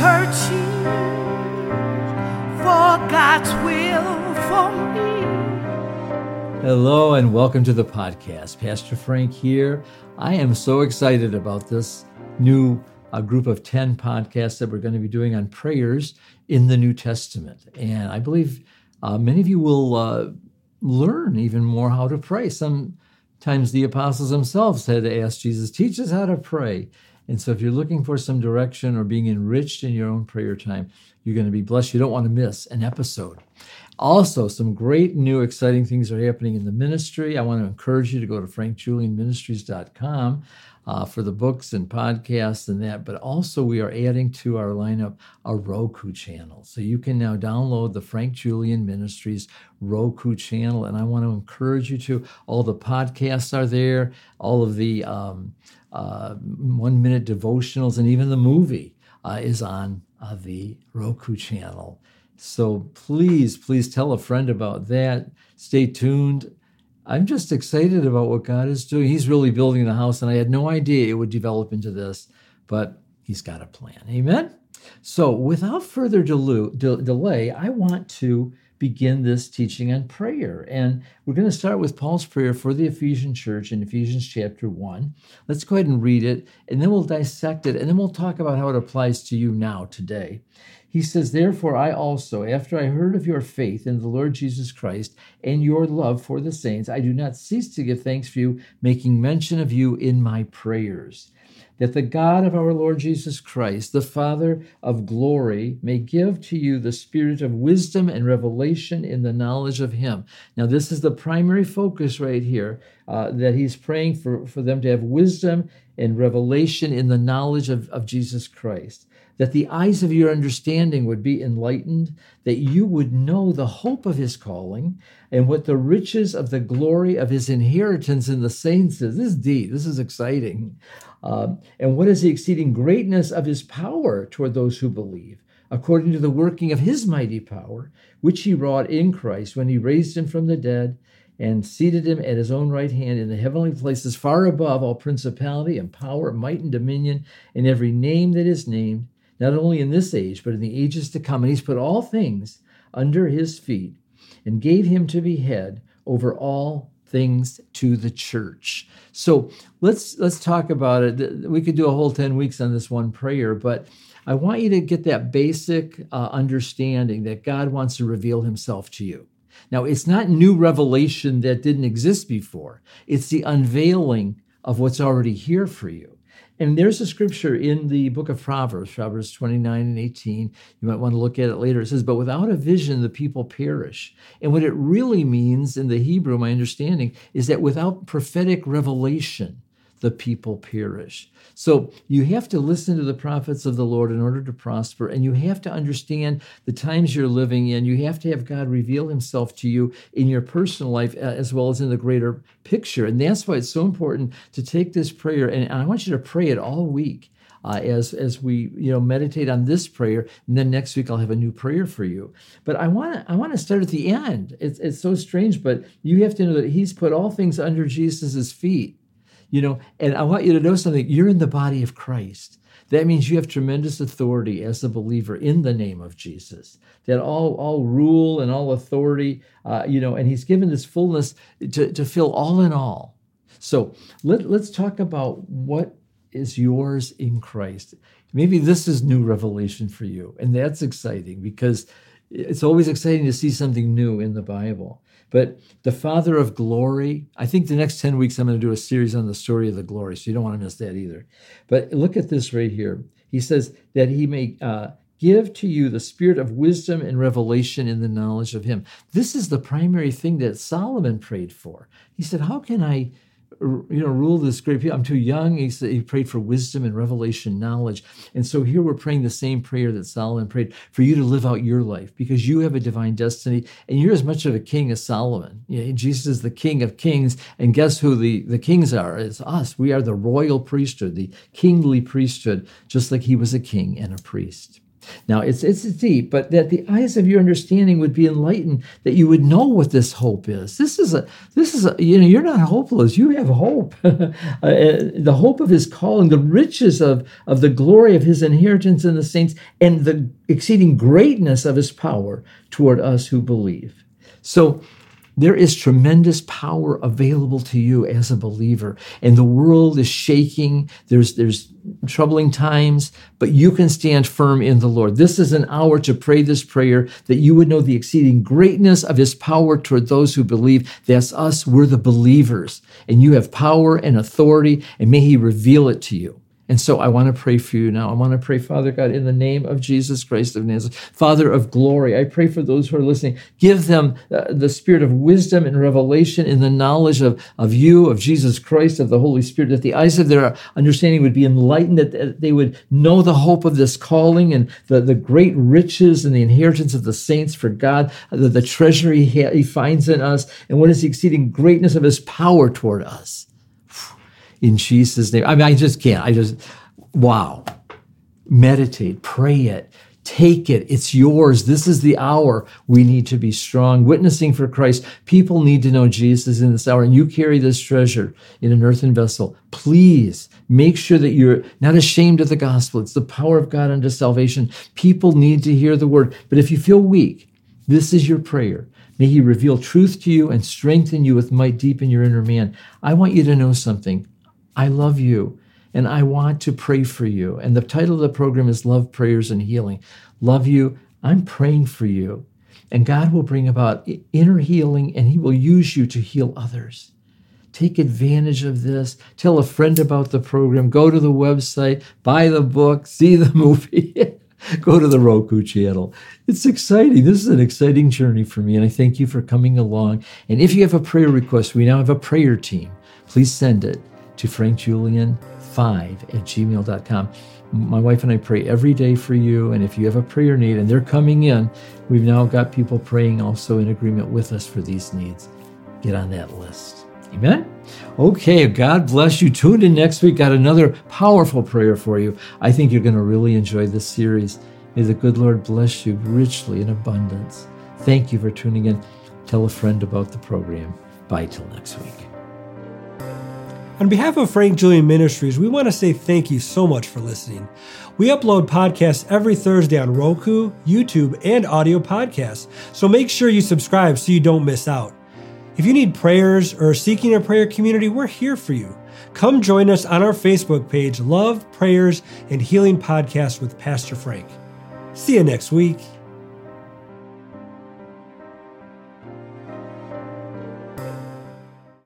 searching for God's will for me. Hello and welcome to the podcast. Pastor Frank here. I am so excited about this new uh, group of 10 podcasts that we're going to be doing on prayers in the New Testament. And I believe uh, many of you will uh, learn even more how to pray. Sometimes the apostles themselves had to ask Jesus, teach us how to pray. And so if you're looking for some direction or being enriched in your own prayer time, you're going to be blessed. You don't want to miss an episode. Also, some great new exciting things are happening in the ministry. I want to encourage you to go to frankjulianministries.com uh, for the books and podcasts and that. But also, we are adding to our lineup a Roku channel. So you can now download the Frank Julian Ministries Roku channel. And I want to encourage you to. All the podcasts are there, all of the um, uh, one minute devotionals, and even the movie uh, is on uh, the Roku channel. So please, please tell a friend about that. Stay tuned. I'm just excited about what God is doing. He's really building the house, and I had no idea it would develop into this, but He's got a plan. Amen? So, without further delu- de- delay, I want to begin this teaching on prayer. And we're going to start with Paul's prayer for the Ephesian church in Ephesians chapter 1. Let's go ahead and read it, and then we'll dissect it, and then we'll talk about how it applies to you now, today. He says, Therefore, I also, after I heard of your faith in the Lord Jesus Christ and your love for the saints, I do not cease to give thanks for you, making mention of you in my prayers that the God of our Lord Jesus Christ, the Father of glory, may give to you the spirit of wisdom and revelation in the knowledge of Him. Now, this is the primary focus right here uh, that He's praying for, for them to have wisdom and revelation in the knowledge of, of Jesus Christ that the eyes of your understanding would be enlightened, that you would know the hope of his calling and what the riches of the glory of his inheritance in the saints is. This is deep, this is exciting. Uh, and what is the exceeding greatness of his power toward those who believe, according to the working of his mighty power, which he wrought in Christ when he raised him from the dead and seated him at his own right hand in the heavenly places, far above all principality and power, might and dominion, and every name that is named not only in this age, but in the ages to come. And he's put all things under his feet and gave him to be head over all things to the church. So let's let's talk about it. We could do a whole 10 weeks on this one prayer, but I want you to get that basic uh, understanding that God wants to reveal himself to you. Now, it's not new revelation that didn't exist before. It's the unveiling of what's already here for you. And there's a scripture in the book of Proverbs, Proverbs 29 and 18. You might want to look at it later. It says, But without a vision, the people perish. And what it really means in the Hebrew, my understanding, is that without prophetic revelation, the people perish. So you have to listen to the prophets of the Lord in order to prosper, and you have to understand the times you're living in. You have to have God reveal himself to you in your personal life uh, as well as in the greater picture. And that's why it's so important to take this prayer, and I want you to pray it all week. Uh, as as we you know meditate on this prayer, and then next week I'll have a new prayer for you. But I want to I want to start at the end. It's it's so strange, but you have to know that He's put all things under Jesus' feet. You know, and I want you to know something. You're in the body of Christ. That means you have tremendous authority as a believer in the name of Jesus. That all, all rule and all authority, uh, you know, and He's given this fullness to, to fill all in all. So let, let's talk about what is yours in Christ. Maybe this is new revelation for you, and that's exciting because it's always exciting to see something new in the Bible. But the Father of glory, I think the next 10 weeks I'm going to do a series on the story of the glory, so you don't want to miss that either. But look at this right here. He says that he may uh, give to you the spirit of wisdom and revelation in the knowledge of him. This is the primary thing that Solomon prayed for. He said, How can I you know, rule this great people. I'm too young. He, said, he prayed for wisdom and revelation knowledge. And so here we're praying the same prayer that Solomon prayed for you to live out your life because you have a divine destiny and you're as much of a king as Solomon. You know, Jesus is the king of kings. And guess who the, the kings are? It's us. We are the royal priesthood, the kingly priesthood, just like he was a king and a priest. Now it's it's deep, but that the eyes of your understanding would be enlightened, that you would know what this hope is. This is a this is a you know you're not hopeless. You have hope. Uh, the hope of His calling, the riches of of the glory of His inheritance in the saints, and the exceeding greatness of His power toward us who believe. So there is tremendous power available to you as a believer, and the world is shaking. There's there's troubling times, but you can stand firm in the Lord. This is an hour to pray this prayer that you would know the exceeding greatness of His power toward those who believe. That's us. We're the believers, and you have power and authority, and may He reveal it to you. And so I want to pray for you now. I want to pray, Father God, in the name of Jesus Christ of Nazareth, Father of glory. I pray for those who are listening. Give them uh, the spirit of wisdom and revelation in the knowledge of, of you, of Jesus Christ, of the Holy Spirit, that the eyes of their understanding would be enlightened, that they would know the hope of this calling and the, the great riches and the inheritance of the saints for God, the, the treasure he, he finds in us, and what is the exceeding greatness of his power toward us in Jesus' name. I mean, I just can't. I just, wow. Meditate, pray it, take it. It's yours. This is the hour we need to be strong, witnessing for Christ. People need to know Jesus in this hour, and you carry this treasure in an earthen vessel. Please make sure that you're not ashamed of the gospel. It's the power of God unto salvation. People need to hear the word. But if you feel weak, this is your prayer. May He reveal truth to you and strengthen you with might deep in your inner man. I want you to know something. I love you and I want to pray for you. And the title of the program is Love, Prayers, and Healing. Love you. I'm praying for you. And God will bring about inner healing and He will use you to heal others. Take advantage of this. Tell a friend about the program. Go to the website, buy the book, see the movie. Go to the Roku channel. It's exciting. This is an exciting journey for me, and I thank you for coming along. And if you have a prayer request, we now have a prayer team. Please send it to frankjulian5 at gmail.com. My wife and I pray every day for you. And if you have a prayer need and they're coming in, we've now got people praying also in agreement with us for these needs. Get on that list. Amen. Okay, God bless you. Tune in next week. Got another powerful prayer for you. I think you're going to really enjoy this series. May the good Lord bless you richly in abundance. Thank you for tuning in. Tell a friend about the program. Bye till next week. On behalf of Frank Julian Ministries, we want to say thank you so much for listening. We upload podcasts every Thursday on Roku, YouTube, and audio podcasts, so make sure you subscribe so you don't miss out. If you need prayers or seeking a prayer community, we're here for you. Come join us on our Facebook page, Love, Prayers, and Healing Podcast with Pastor Frank. See you next week.